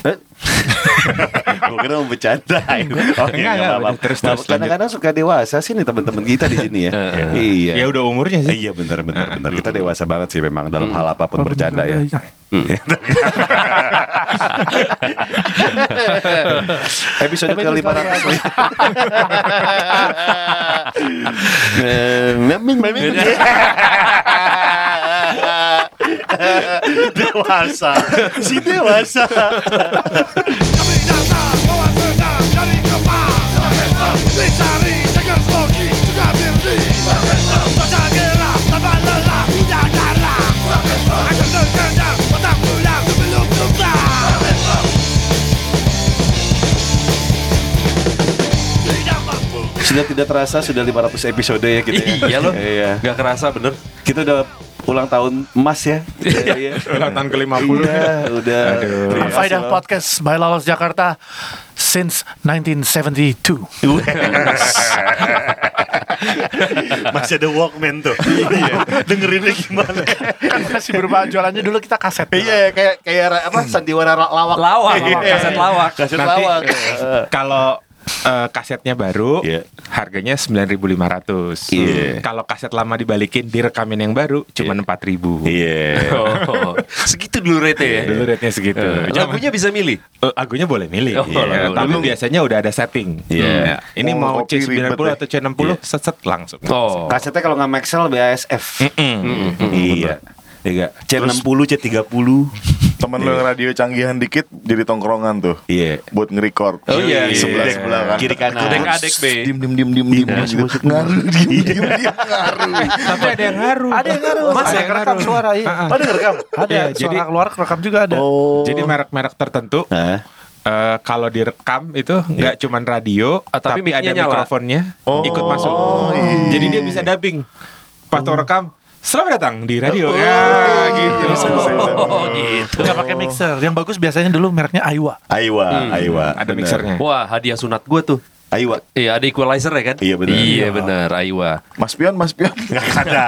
Eh? Gue kira mau Enggak, enggak, udah, terus, terus, Nah, Kadang-kadang suka dewasa sih nih teman-teman kita di sini ya. Iya. Ya udah umurnya sih. Iya benar benar benar. Kita dewasa banget sih memang dalam hal apa pun bercanda ya. Episode ke 500 Dewasa Si dewasa Sudah tidak terasa sudah 500 episode ya kita ya. Iya loh. Iya. Gak kerasa bener. Kita udah ulang tahun emas ya. Iya. Ulang tahun ke-50. Iya, udah. Kasih Faidah loh. Podcast by Lawas Jakarta since 1972. Masih ada Walkman tuh. Dengerinnya gimana? kan masih berupa jualannya dulu kita kaset. Iya, kayak kayak ra- apa sandiwara ra- lawak. Lawak, Iya. kaset lawak. Kaset Nanti lawak. kalau eh, kasetnya baru, Iya. harganya 9.500. Iya. Kalau kaset lama dibalikin direkamin yang baru, cuma 4.000. Iya. Oh, segitu dulu rate ya. Dulu rate-nya segitu. Jangan- Lagunya bisa milih. Eh, lagunya boleh milih. Oh, Iya, lagu- Tapi lagu. biasanya udah ada setting. Iya. Ya, Ini Oh, mau kopi ribet C90 ya. atau C60 set-set langsung. Oh. Kasetnya kalau nggak Maxell BASF. Iya. Iya. C60, C30. Temen lu yang radio canggihan dikit jadi tongkrongan tuh Iya. buat nge-record. Oh, iya, iya, sebelah iya. sebelah kan. Kiri kanan. Kudek adek B. Dim dim dim dim dim. Iya. dim. Ngaruh dim dim dim ngaruh. Tapi ada yang ngaruh. Ada yang ngaruh. Mas, Ada yang rekam suara iya. Ada ngerekam? Ada Iya, suara jadi- keluar rekam juga ada. Oh. Jadi merek-merek tertentu eh, kalau direkam itu nggak cuman radio, Ah, tapi tapi, ada nyala. mikrofonnya Oh. ikut masuk. iya. Jadi dia bisa dubbing. Pas tuh rekam, selamat datang di radio. Ya, gitu. Oh gitu. Nggak pakai mixer. Yang bagus biasanya dulu mereknya Aiwa. Aiwa, Aiwa. Ada Bener. mixernya. Wah hadiah sunat gue tuh. Aiwa. Iya ada equalizer ya kan? Iya, benar. Iya benar. Aiwa. Mas Pion, Mas Pion. Gak ada.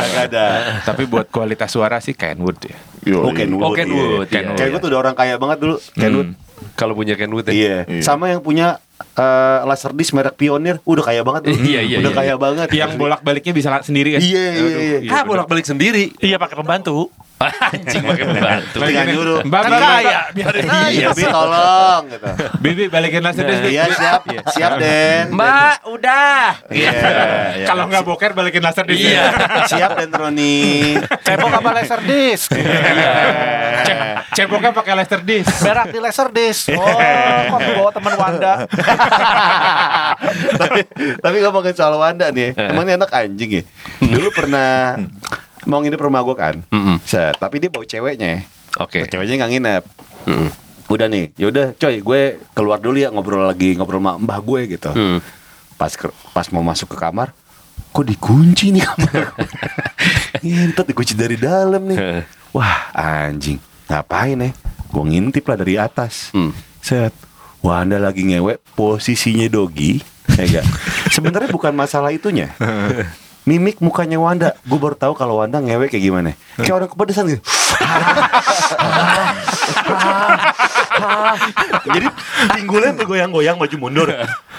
Gak ada. Tapi buat kualitas suara sih Kenwood ya. Yo, Oh, Kenwood. Oh, Kenwood, iya. iya. Kenwood udah orang kaya banget dulu. Kenwood. Kalau punya Kenwood ya. Iya. Iya. Sama yang punya eh, Laserdisc merek Pionir, udah kaya banget dulu. Iya, iya, Udah iya. kaya banget. Yang bolak-baliknya bisa sendiri kan? Iya, iya, iya. Ah bolak balik sendiri. Iya pakai pembantu. Anjing pakai pembantu. Tinggal nyuruh. Mbak, Kan kaya, biarin aja. Iya, Bi tolong gitu. Bibi balikin laser disc. Iya, siap. Siap, Den. Mbak udah. Iya. iya. Kalau nggak boker balikin laser disc. Iya. siap Den Roni. Cebok apa laser disc? Ceboknya pakai laser disc. Berak di laser disc. Oh, kok bawa teman Wanda. Tapi tapi ngomongin soal Wanda nih, emang ini anak anjing ya. Dulu pernah mau nginep rumah gue kan. Set, tapi dia bawa ceweknya. Oke. Ceweknya nggak nginep. Mm. Udah nih, yaudah coy, gue keluar dulu ya ngobrol lagi ngobrol sama mbah gue gitu. Hmm. Pas ke- pas mau masuk ke kamar, kok dikunci nih kamar. Ngentot dikunci dari dalam nih. Wah anjing, ngapain ya? Gue ngintip lah dari atas. Hmm. Set, Wanda lagi ngewe, posisinya dogi, ya gak? Sebenarnya bukan masalah itunya. Mimik mukanya Wanda, gue baru tahu kalau Wanda ngewe kayak gimana. Kayak orang kepedesan gitu. Jadi pinggulnya bergoyang-goyang maju mundur.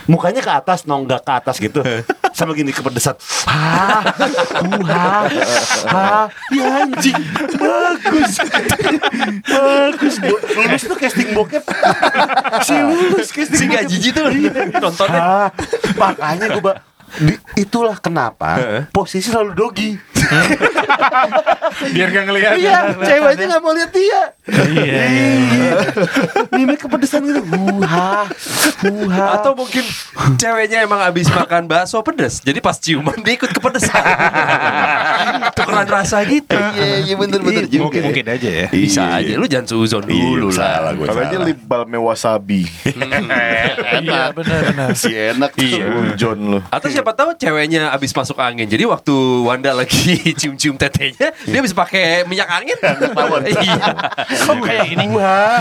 Mukanya ke atas, nonggak ke atas gitu. Sama gini kepedesan. Ha, ha, ha, ya anjing. Bagus. Bagus. Lulus tuh casting bokep. Si lulus casting Si bokep. jijik tuh nontonnya. Ah, makanya gue ba- di- itulah kenapa posisi selalu dogi. Biar gak ngelihat. Iya, ceweknya nggak mau lihat dia. Iya. Mimik kepedesan gitu. Huha, huha. Atau mungkin ceweknya emang abis makan bakso pedes Jadi pas ciuman dia ikut kepedesan Tukeran rasa gitu iya, iya bener bener juga. Mungkin, mungkin aja ya. Bisa Iya. aja Lu jangan suzon dulu Iya, lah salah gue Kalau aja lip balmnya wasabi. Iya benar-benar. Si enak Iya. John lu. Atau siapa tahu ceweknya abis masuk angin Jadi waktu Wanda lagi cium-cium tetenya Dia bisa pakai minyak angin Iya Kok kayak ini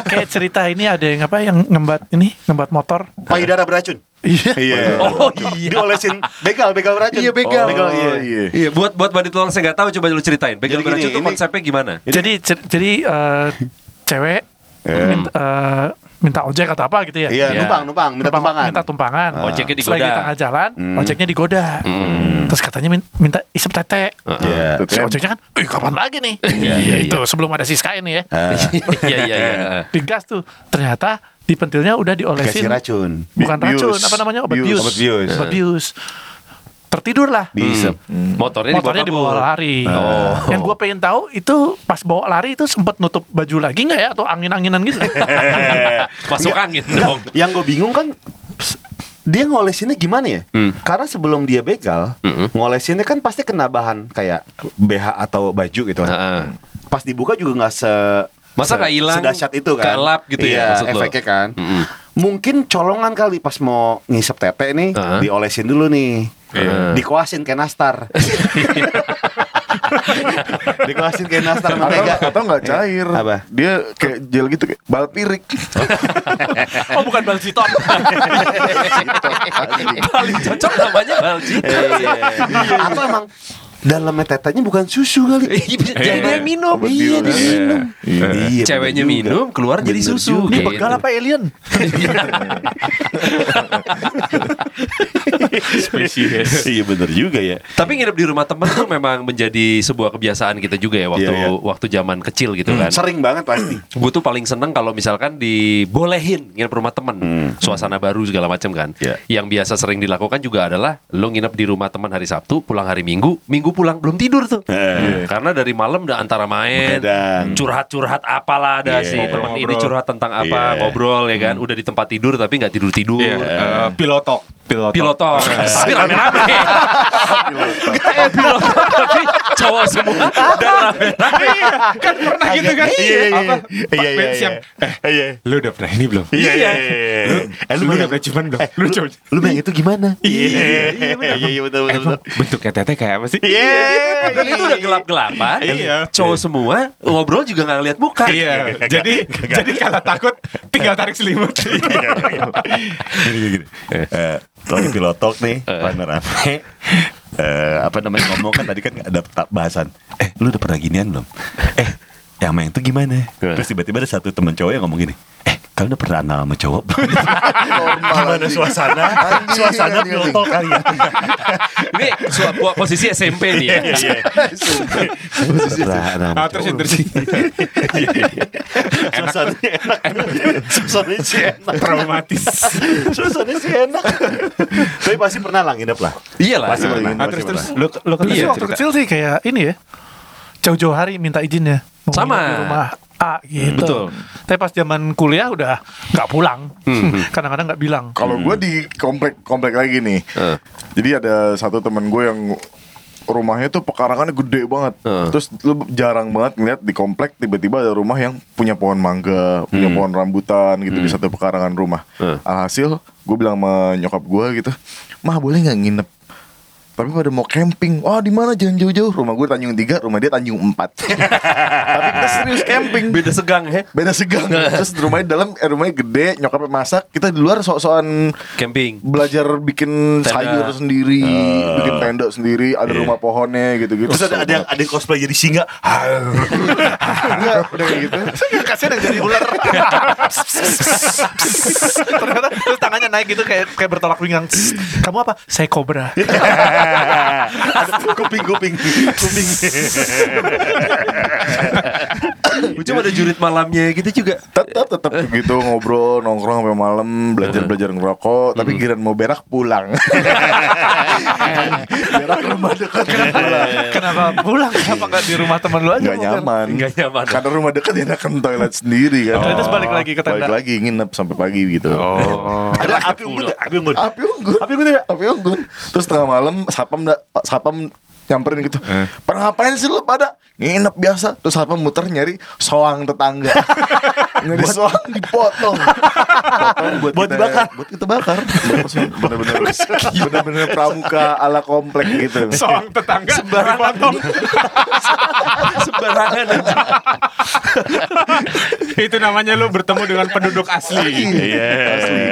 kayak cerita ini ada yang apa yang ngembat ini ngembat motor. Payudara beracun. Iya. Iya. Oh iya Diolesin begal, begal beracun. Iya, begal. Oh, begal, iya. iya. Iya, buat buat badit tolong saya nggak tahu coba lu ceritain. Begal Jadi gini, beracun itu konsepnya gimana? Jadi jadi eh, cewek minta, eh, minta ojek atau apa gitu ya. Iya, Iya. numpang, numpang, minta Numpang- tumpangan. minta tumpangan. Ojeknya Setelah digoda. di tengah jalan, Hmm. ojeknya digoda. Terus katanya min- minta isep tete. Iya. Tuh, Si kan. ojeknya kan, "Ih, kapan lagi nih?" Iya, iya, Itu sebelum ada Siska ini ya. Ah, Iya iya iya. Digas tuh. Ternyata di pentilnya udah diolesin Kasih racun. bukan Bius. racun, apa namanya? Obat Bius. bius. Obat bius. Obat bius. Tertidur lah. Diisep. Motornya, Motornya dibawa kabur. lari. Oh. Yang gue pengen tahu itu pas bawa lari itu sempat nutup baju lagi nggak ya atau angin-anginan gitu? Masuk angin dong. Yang gue bingung kan dia ngolesinnya gimana ya? Hmm. Karena sebelum dia begal, ngolesinnya kan pasti kena bahan kayak BH atau baju gitu kan. Heeh. Pas dibuka juga nggak se Masa nggak hilang, sedahsyat itu kan. kelap gitu ya, iya, lo? efeknya kan. Mm-mm. Mungkin colongan kali pas mau ngisep tete nih, Heeh. diolesin dulu nih. Iya. Dikuasin kayak nastar. Dikuasin kayak nastar Atau, mentega. atau nggak cair Apa? Dia kayak gel gitu kayak bal pirik oh bukan balciton. Paling cocok namanya Balji. Atau emang dalamnya tetenya bukan susu kali. Jadi yang minum. Iya, bius. diminum. Iya. Iya, Ceweknya minum, keluar jadi susu. Ini Gitu. begal apa alien? Spesies. Iya bener juga ya. Tapi nginep di rumah temen tuh memang menjadi sebuah kebiasaan kita juga ya waktu Iya, iya. waktu zaman kecil gitu kan. Sering banget pasti. Gue tuh paling seneng kalau misalkan dibolehin nginep rumah temen, suasana baru segala macam kan. Iya. Yang biasa sering dilakukan juga adalah lo nginep di rumah teman hari Sabtu, pulang hari Minggu, Minggu pulang belum tidur tuh. Eh. Karena dari malam udah antara main, curhat-curhat apalah ada Iya. sih temen ini curhat tentang apa, Iya. ngobrol ya kan. Udah di tempat tidur tapi nggak tidur tidur. Iya, eh, pilotok. Pilotok. Pilotok, tapi rame-rame. Eh, pilotok tapi cowok semua dan rame-rame. kan pernah gitu kan? Iya, iya, iya. Iya, iya, iya. siang. Eh, Iya. lu udah pernah ini belum? Iya, iya, iya. Eh, Lu udah pernah ciuman belum? Lu coba. Lu yang itu gimana? Iya, iya, iya, iya, betul, betul, betul. Bentuknya teteh kayak apa sih? Iya. Dan itu udah gelap-gelapan. Iya. Cowok semua ngobrol juga nggak lihat muka. Iya, jadi jadi kalau takut tinggal tarik selimut. Gini, gini, gini. Eh, lagi pilotok nih, rame-rame. Eh, apa namanya ngomong kan tadi kan ada bahasan. Eh, lu udah pernah ginian belum? Eh, yang main tuh gimana? Terus tiba-tiba ada satu teman cowok yang ngomong gini. Kalian udah pernah anal sama cowok belum? Gimana suasana? Suasana pilotok kali ya. Ini posisi SMP nih ya. Pernah anal sama Ah, cowok. terusin. Suasananya enak. Suasananya sih enak. Traumatis. Suasananya sih enak. Tapi pasti pernah lah nginep lah. Iyalah. Pasti pernah. Ah, terus terus lu kan iya, waktu kecil sih kayak ini ya. Jauh-jauh hari minta izin ya. Mau Sama. nginep Di rumah A gitu. Betul. Tapi pas zaman kuliah udah nggak pulang. Kadang-kadang nggak bilang. Kalau gue di komplek komplek lagi nih. Eh. Jadi ada satu temen gue yang rumahnya tuh pekarangannya gede banget. Eh. Terus lu jarang banget ngeliat di komplek tiba-tiba ada rumah yang punya pohon mangga, punya pohon rambutan gitu di satu pekarangan rumah. Eh. Alhasil gue bilang sama nyokap gue gitu, mah boleh nggak nginep? Tapi pada mau camping, wah di mana jangan jauh-jauh. Rumah gue Tanjung 3, rumah dia Tanjung 4 Tapi kita serius camping. Beda segang ya. Beda segang Terus rumahnya dalam eh, Rumahnya gede Nyokapnya masak Kita di luar sok-sokan Camping. Belajar bikin Tenda. sayur sendiri Bikin tenda sendiri Ada rumah pohonnya gitu-gitu Terus ada, ada yang ada yang cosplay jadi singa. Enggak Udah kayak gitu Kasihan yang jadi ular. Ternyata terus tangannya naik gitu kayak kayak bertolak pinggang. Kamu apa? Saya kobra. Ada kuping kuping kuping. Cuma ada jurit malamnya gitu juga. Tetap tetap gitu ngobrol nongkrong sampai malam belajar belajar ngerokok tapi giran mau berak pulang. Berak rumah dekat pulang. Kenapa pulang? Kenapa nggak di rumah teman lu aja? nggak nyaman. Nggak nyaman. karena rumah dekat enakan toilet sendiri kan. Oh. Terus balik lagi ke tenda. balik lagi nginep sampai pagi gitu. Ada api unggun, api unggun. api unggun. Api unggun api unggun. Terus tengah malam sapam sapam nyamperin gitu. Pernah ngapain sih lu? Pada nginep biasa terus sapam muter nyari soang tetangga nyari soang dipotong potong buat, Buat kita, dibakar. buat kita bakar bener-bener bener-bener pramuka ala komplek gitu Soang tetangga sembarangan. Sembarangan aja. Itu namanya lu bertemu dengan penduduk asli. Iya. Asli.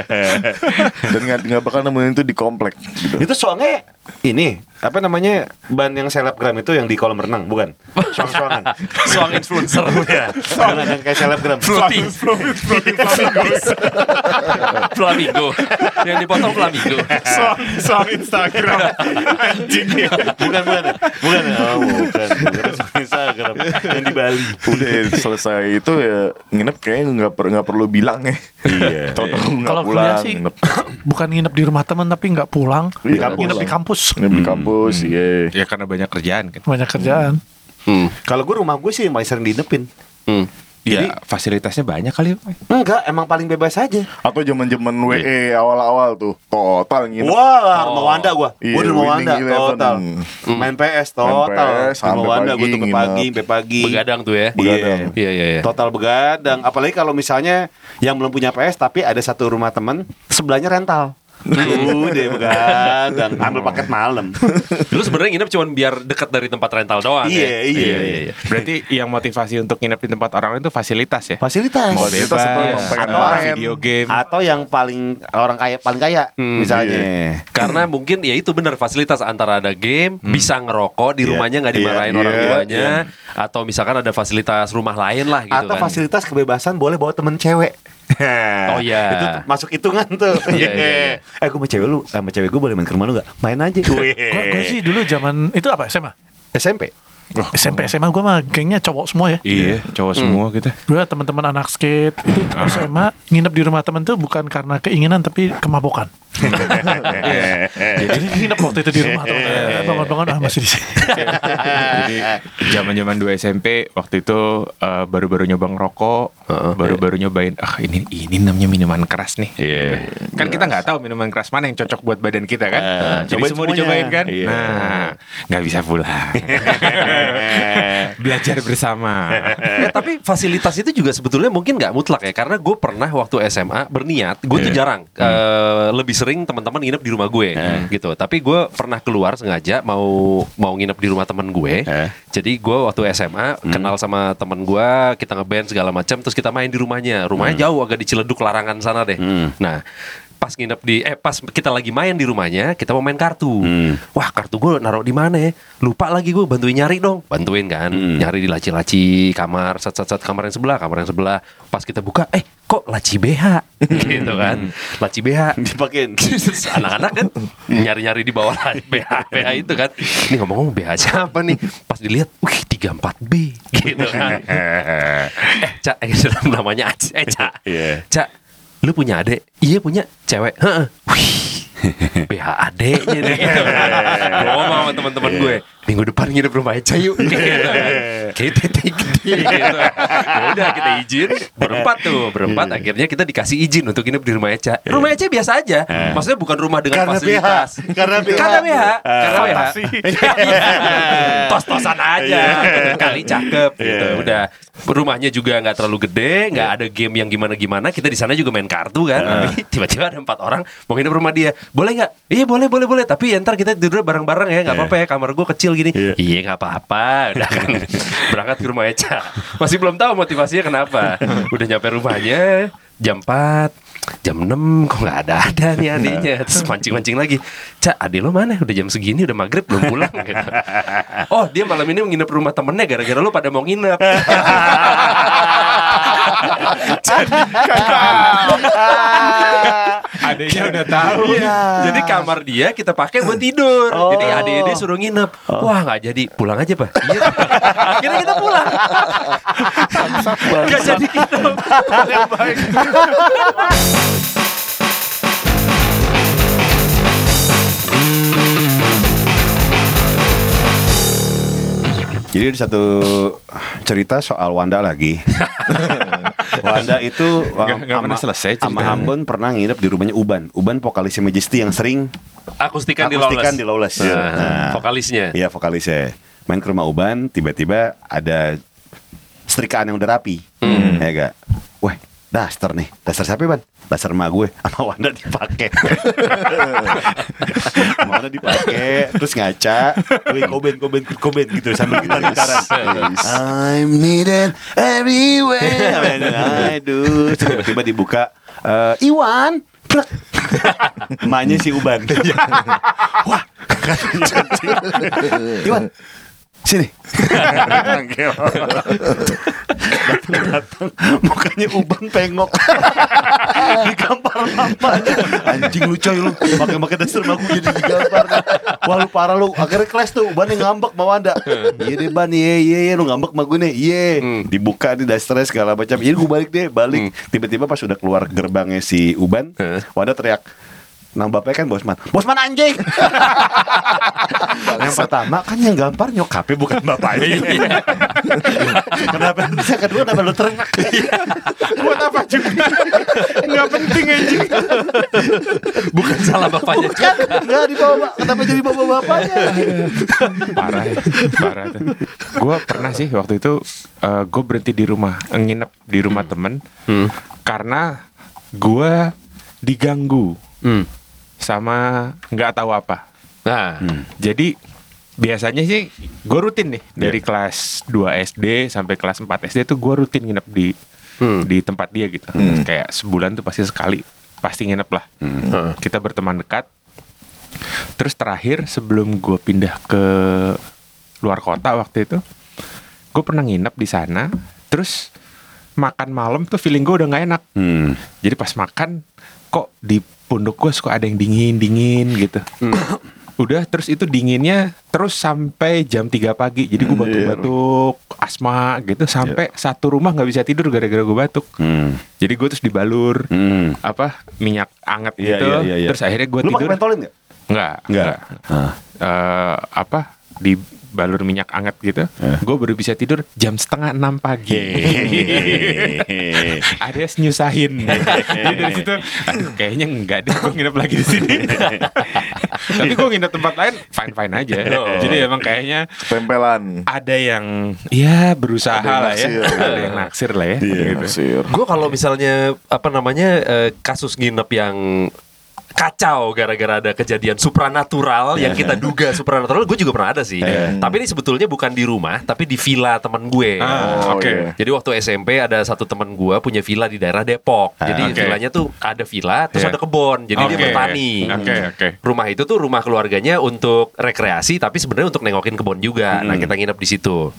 Dan nggak bakal nemuin itu di komplek. Gitu. Itu soalnya ini apa namanya ban yang selebgram itu yang di kolam renang bukan soang-soangan Soang influencer. ya yang kayak selebgram Floating. Flamingo. Yang dipotong flamingo. Soal, soal Instagram Anjing bukan bukan bukan oh, bukan bukan Instagram yang di Bali Udah selesai itu ya nginep kayaknya nggak per, nggak perlu bilang ya. iya Tahu-tahu nggak Kalau kuliah pulang. sih Nginep, bukan nginep di rumah teman tapi nggak pulang. Di nginep kampus. di kampus. nginep di kampus, iya. Ya karena banyak kerjaan kan Banyak kerjaan. Hmm. kalau gue rumah gue sih yang paling sering diinepin Hmm. Ya fasilitasnya banyak kali enggak emang paling bebas aja Atau zaman-zaman WE awal-awal tuh total nginep. Wah, rumah Wanda gua. Iya, gua di rumah winning Wanda total. Main PS total. Di rumah Wanda gua tuh ke pagi, sampai pagi. Begadang tuh ya. Begadang. Iya, iya, iya. Total begadang. Apalagi kalau misalnya yang belum punya PS tapi ada satu rumah temen sebelahnya rental. Udah begadang, ambil paket malam. Lu sebenarnya nginep cuma biar dekat dari tempat rental doang Iya, ya? iya. iya. Berarti yang motivasi untuk nginep di tempat orang itu fasilitas ya Fasilitas. Fasilitas atau iya. video game Atau yang paling orang kaya paling kaya Hmm, misalnya. Karena mungkin ya itu benar fasilitas antara ada game, bisa ngerokok di Iya, rumahnya nggak dimarahin iya, orang iya, tuanya, atau misalkan ada fasilitas rumah lain lah gitu Atau kan. fasilitas kebebasan boleh bawa temen cewek. Oh, iya. Itu masuk hitungan tuh. Iya, iya, iya. Eh gue sama cewek lu, sama cewek gue boleh main ke rumah lu gak? Main aja. Gue gue sih dulu zaman itu apa SMA? SMP. SMP SMA gue mah gengnya cowok semua ya. Iya cowok semua kita Gue teman-teman anak skate itu SMA nginep di rumah temen tuh bukan karena keinginan tapi kemabukan. Jadi nginep waktu itu di rumah temen bangun-bangun ah masih di sini. Jadi zaman zaman 2 SMP waktu itu eh, baru-baru nyoba ngerokok, baru-baru nyobain ah ini ini namanya minuman keras nih. Kan kita nggak tahu minuman keras mana yang cocok buat badan kita kan. Jadi cobain semua semuanya. dicobain kan. Iya. Nah, nggak bisa pulang. Belajar bersama. Ya, tapi fasilitas itu juga sebetulnya mungkin nggak mutlak ya karena gue pernah waktu SMA berniat gue tuh jarang eh, lebih sering teman-teman nginep di rumah gue gitu. Tapi gue pernah keluar sengaja mau mau nginep di rumah teman gue. Eh. jadi gue waktu SMA kenal sama teman gue kita ngeband segala macam terus kita main di rumahnya. Rumahnya jauh agak di Ciledug larangan sana deh. Nah pas nginep di eh pas kita lagi main di rumahnya kita mau main kartu. Wah kartu gue naruh di mana ya? Lupa lagi gue bantuin nyari dong. Bantuin kan nyari di laci-laci kamar set set set kamar yang sebelah kamar yang sebelah. Pas kita buka eh kok laci BH gitu kan. Laci BH Dipakein. Anak-anak kan nyari-nyari di bawah laci BH BH itu kan. Ini ngomong-ngomong BH siapa nih? Pas dilihat wih 34B gitu kan. Eh cak eh, namanya eh cak. Iya. cak lu punya adik? Iya punya. Cewek. Heeh. wih Nih gitu kan. Gue ngomong sama teman-teman gue minggu depan nginep rumah Eca yuk. Gitu kan. kayak tete gede gitu ya udah kita izin. Berempat tuh berempat. Akhirnya kita dikasih izin untuk nginep di rumah Eca. Rumah Eca biasa aja. Maksudnya bukan rumah dengan Karena fasilitas. BH. Karena BH. karena BH karena tos-tosan aja. Kali cakep gitu. Iya. udah. Rumahnya juga nggak terlalu gede nggak ada game yang gimana-gimana. Kita di sana juga main kartu kan. Tiba-tiba ada empat orang mau nginep rumah dia boleh nggak? Iya boleh boleh boleh. Tapi ya ntar kita tidur bareng-bareng ya nggak apa-apa ya. Kamar gue kecil gini. Iya. iya nggak apa-apa. Udah kan berangkat ke rumah Eca. Masih belum tahu motivasinya kenapa. Udah nyampe rumahnya jam 4 Jam 6 kok nggak ada ada nih adiknya. Terus mancing-mancing lagi. Cak adik lo mana? Udah jam segini udah maghrib belum pulang. Gitu. Oh dia malam ini nginep rumah temennya Gara-gara lo pada mau nginep Adanya udah tahu. Jadi kamar dia kita pakai buat tidur. Jadi adik dia suruh nginep. Wah nggak jadi. Pulang aja pak. Iya. Akhirnya kita pulang. Gak jadi nginep Jadi ada satu cerita soal Wanda lagi. Wanda itu Nggak- pernah selesai Sama. Ambon pernah nginep di rumahnya Uban. Uban vokalisnya Majesty yang sering Akustikan, di akustikan Lawless di Lawless. Nah, Nah. Vokalisnya Iya vokalisnya. Main ke rumah Uban, tiba-tiba ada setrikaan yang udah rapi. Ya gak? Wah, daster nih. Daster siapa ban? Daster emak gue sama Wanda dipakai. Sama Wanda dipakai, terus ngaca, wih koben koben koben gitu sambil gitar gitaran. I'm needed everywhere. Aduh, tiba-tiba dibuka. eh, Iwan, Plek. Emaknya si Uban. Wah, Iwan, sini. Datang, mukanya Uban pengok. Digampar mamanya. Anjing lu coy lu. Pakai-pakai dasar aku jadi digampar. Wah lu parah lu. Akhirnya kelas tuh Uban yang ngambek mau Wanda. Iya deh Ban, iya iya iya lu ngambek sama gue nih. Iya. Dibuka di dasarnya segala macam. Iya gue balik deh, balik. Tiba-tiba pas udah keluar gerbangnya si Uban, Wanda teriak. Nah bapaknya kan Bosman. Bosman anjing! Yang pertama kan yang gampar nyokapnya bukan bapaknya. Kenapa? Bisa kedua kenapa lu teriak? Buat apa juga? Nggak penting anjing. Bukan salah bapaknya juga. Enggak dibawa Kenapa jadi bawa bapaknya? Parah ya, parah tuh. Gue pernah sih waktu itu gue berhenti di rumah, nginep di rumah temen karena gue diganggu. Hmm. Sama nggak tahu apa. Nah, Jadi biasanya sih gue rutin nih dari kelas 2 SD sampai kelas 4 SD tuh gue rutin nginep di Hmm. di tempat dia gitu. Kayak sebulan tuh pasti sekali pasti nginep lah. Kita berteman dekat. Terus terakhir sebelum gue pindah ke luar kota waktu itu, gue pernah nginep di sana. Terus makan malam tuh feeling gue udah nggak enak. Hmm. Jadi pas makan kok di punduk gue suka ada yang dingin dingin gitu. Udah terus itu dinginnya terus sampai jam 3 pagi. Jadi gue batuk-batuk asma gitu sampai satu rumah nggak bisa tidur gara-gara gue batuk. Hmm. Jadi gue terus dibalur Hmm. apa minyak anget Iya, gitu. iya, iya, iya. Terus akhirnya gue Lu pakai tidur. pentolin gak? Enggak, Enggak. Ah. Eh, apa di balur minyak anget gitu. Eh. Gue baru bisa tidur jam setengah enam pagi. Ada nyusahin. Jadi dari situ, aduh, kayaknya enggak deh gue nginep lagi di sini. Tapi gue nginep tempat lain fine fine aja. Jadi emang kayaknya Tempelan. ada yang ya berusaha Ada yang lah ya, ada yang naksir lah ya. gitu. Nasir. gue kalau misalnya apa namanya eh, kasus nginep yang kacau gara-gara ada kejadian supranatural yang kita duga supranatural gue juga pernah ada sih tapi ini sebetulnya bukan di rumah tapi di villa teman gue Ah, Oh, oke. iya. Jadi waktu SMP ada satu teman gue punya villa di daerah Depok. Jadi oke. villanya tuh ada villa terus Iya. ada kebon. Jadi dia Oke. bertani. Oke, oke. Rumah itu tuh rumah keluarganya untuk rekreasi tapi sebenarnya untuk nengokin kebon juga. Nah, kita nginep di situ.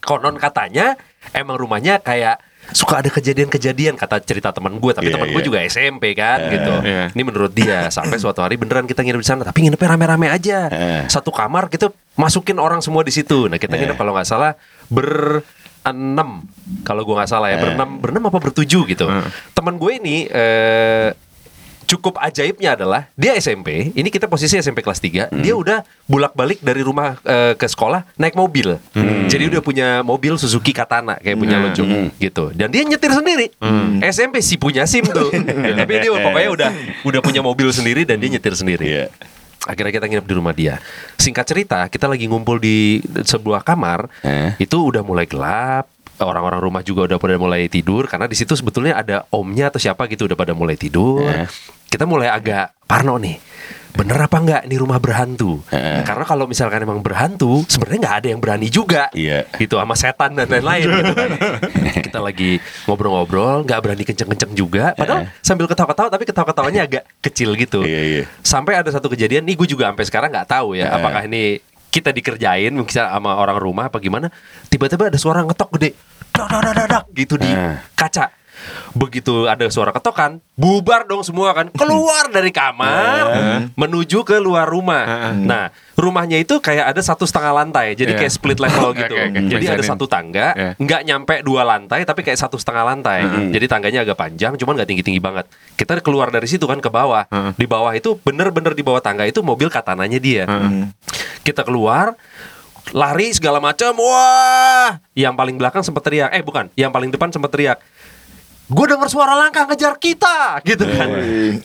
Konon katanya emang rumahnya kayak suka ada kejadian-kejadian kata cerita teman gue tapi Iya, teman gue iya. juga SMP kan gitu. iya. ini menurut dia sampai suatu hari beneran kita nginep di sana tapi nginepnya rame-rame aja. Eh. satu kamar kita masukin orang semua di situ. Nah kita nginep kalau nggak salah ber enam kalau gue nggak salah ya berenam berenam apa bertujuh gitu. Teman gue ini eh, cukup ajaibnya adalah dia SMP ini kita posisi SMP kelas 3 dia udah bolak-balik dari rumah eh, ke sekolah naik mobil jadi udah punya mobil Suzuki Katana kayak punya lo Jung, gitu dan dia nyetir sendiri SMP sih punya SIM tuh tapi dia pokoknya udah udah punya mobil sendiri dan dia nyetir sendiri Iya. Akhirnya kita nginep di rumah dia. Singkat cerita, kita lagi ngumpul di sebuah kamar. Eh. Itu udah mulai gelap. Orang-orang rumah juga udah pada mulai tidur karena di situ sebetulnya ada omnya atau siapa gitu udah pada mulai tidur. Eh. Kita mulai agak parno nih. Bener apa enggak ini rumah berhantu? Eh. Karena kalau misalkan emang berhantu, sebenarnya nggak ada yang berani juga. Iya. Gitu sama setan dan lain-lain gitu kan. Kita lagi ngobrol-ngobrol, nggak berani kenceng-kenceng juga. Padahal sambil ketawa-ketawa tapi ketawa-ketawanya agak kecil gitu Iya, iya. sampai ada satu kejadian nih gue juga sampai sekarang nggak tahu ya apakah ini kita dikerjain mungkin sama orang rumah apa gimana tiba-tiba ada suara ngetok gede dak dak dak dak, dak, gitu di kaca begitu ada suara ketokan bubar dong semua kan. Keluar dari kamar menuju ke luar rumah. Nah rumahnya itu kayak ada satu setengah lantai jadi Iya. kayak split level gitu. Jadi ada satu tangga Iya. nggak nyampe dua lantai tapi kayak satu setengah lantai. Jadi tangganya agak panjang cuman nggak tinggi tinggi banget. Kita keluar dari situ kan ke bawah. Di bawah itu bener-bener di bawah tangga itu mobil katananya dia. Kita keluar lari segala macam. Wah! Yang paling belakang sempat teriak. Eh bukan. Yang paling depan sempat teriak gue dengar suara langkah ngejar kita gitu kan.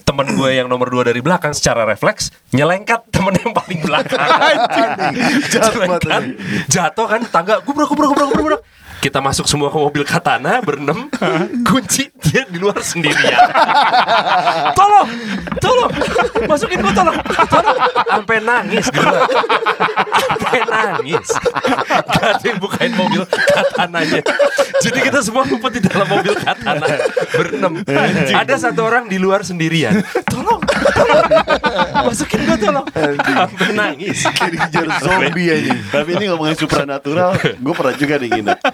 Temen gue yang nomor dua dari belakang secara refleks nyelengkat temen yang paling belakang. Nyelengkat, jatuh kan tangga. Gubrak gubrak gubrak gubrak gubrak. Kita masuk semua ke mobil katana berenam. Kunci dia di luar sendirian. Tolong tolong. Masukin gue tolong. Tolong. Sampai nangis gue sampai nangis. Gak ada yang bukain mobil katananya jadi kita semua ngumpet di dalam mobil katana berenam. Ada satu orang di luar sendirian. Tolong Masukin gue tolong. Sampai nangis. Kayak dikejar zombie aja. Tapi ini ngomongin supranatural, gue pernah juga nih nginep.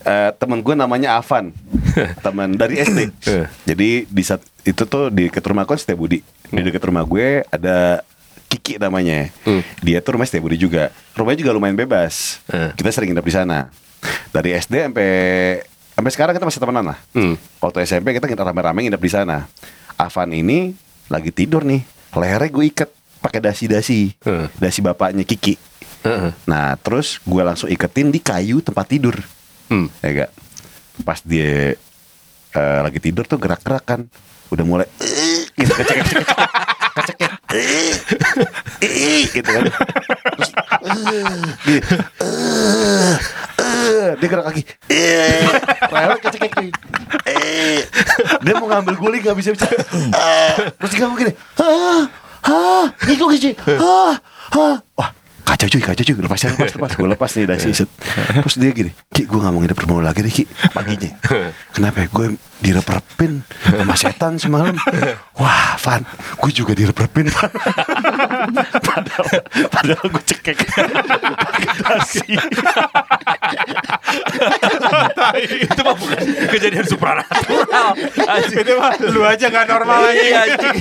Eh, temen gue namanya Avan, teman dari SD. Jadi di saat itu tuh di dekat rumah kan Budi. Di dekat rumah gue ada Kiki namanya. Dia tuh rumah Budi juga. Rumahnya juga lumayan bebas. Hmm. Kita sering nginep di sana. Dari SD sampai sampai sekarang kita masih temenan lah. Hmm. Waktu SMP kita nginep rame-rame nginep di sana. Avan ini lagi tidur nih. Lehernya gue ikat pakai dasi-dasi. Hmm. Dasi bapaknya Kiki. Heeh. Nah terus gue langsung iketin di kayu tempat tidur Hmm. Ya gak Pas dia eh, lagi tidur tuh gerak-gerak kan Udah mulai "Eh," gitu kecek "Eh, eh," gitu kan "Eh," "Eh, eh," dia gerak "Eh," Rewel kecek "Eh." Dia mau ngambil guling gak bisa bisa "Eh." Terus dia ngomong gini ah ah ngikut kecil ah ah wah kacau cuy kacau cuy. Lepas lepas lepas. Gue lepas nih dasi set terus dia gini ki gue gak mau nginep rumah lagi deh ki. Paginya. Kenapa ya? Gue direp-repin sama setan semalam. Wah Van gue juga direp-repin Van. Padahal padahal gue cekek. Dasi itu mah bukan kejadian supranatural. Itu mah lu aja gak normal lagi. Iya, anjing.